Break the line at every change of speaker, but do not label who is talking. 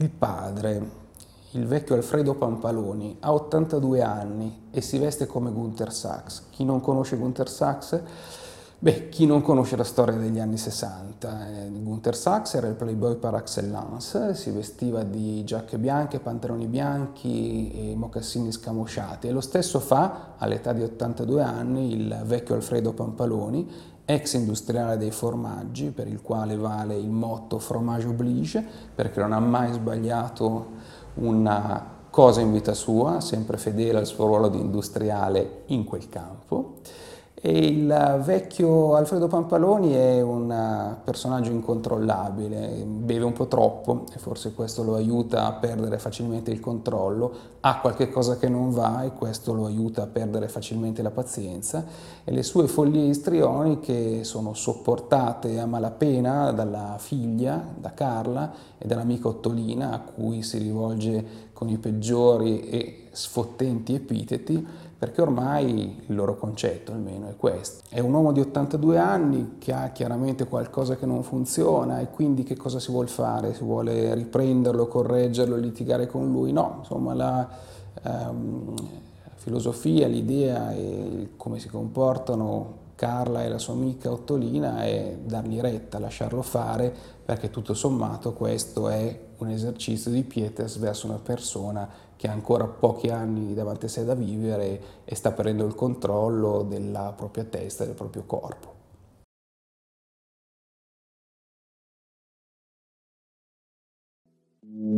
il padre, il vecchio Alfredo Pampaloni, ha 82 anni e si veste come Gunther Sachs. Chi non conosce Gunther Sachs? Beh, chi non conosce la storia degli anni 60? Eh, Gunther Sachs era il playboy par excellence, si vestiva di giacche bianche, pantaloni bianchi e mocassini scamosciati e lo stesso fa all'età di 82 anni il vecchio Alfredo Pampaloni, ex industriale dei formaggi, per il quale vale il motto fromage oblige, perché non ha mai sbagliato una cosa in vita sua, sempre fedele al suo ruolo di industriale in quel campo. E il vecchio Alfredo Pampaloni è un personaggio incontrollabile, beve un po' troppo e forse questo lo aiuta a perdere facilmente il controllo, ha qualche cosa che non va e questo lo aiuta a perdere facilmente la pazienza. E le sue follie istrioniche sono sopportate a malapena dalla figlia, da Carla e dall'amica Ottolina a cui si rivolge con i peggiori e sfottenti epiteti perché ormai il loro concetto almeno è questo. È un uomo di 82 anni che ha chiaramente qualcosa che non funziona e quindi che cosa si vuole fare? Si vuole riprenderlo, correggerlo, litigare con lui? No, insomma la ehm, filosofia, l'idea e come si comportano Carla e la sua amica Ottolina è dargli retta, lasciarlo fare, perché tutto sommato questo è un esercizio di pietas verso una persona che ha ancora pochi anni davanti a sé da vivere e sta prendendo il controllo della propria testa del proprio corpo.
Thank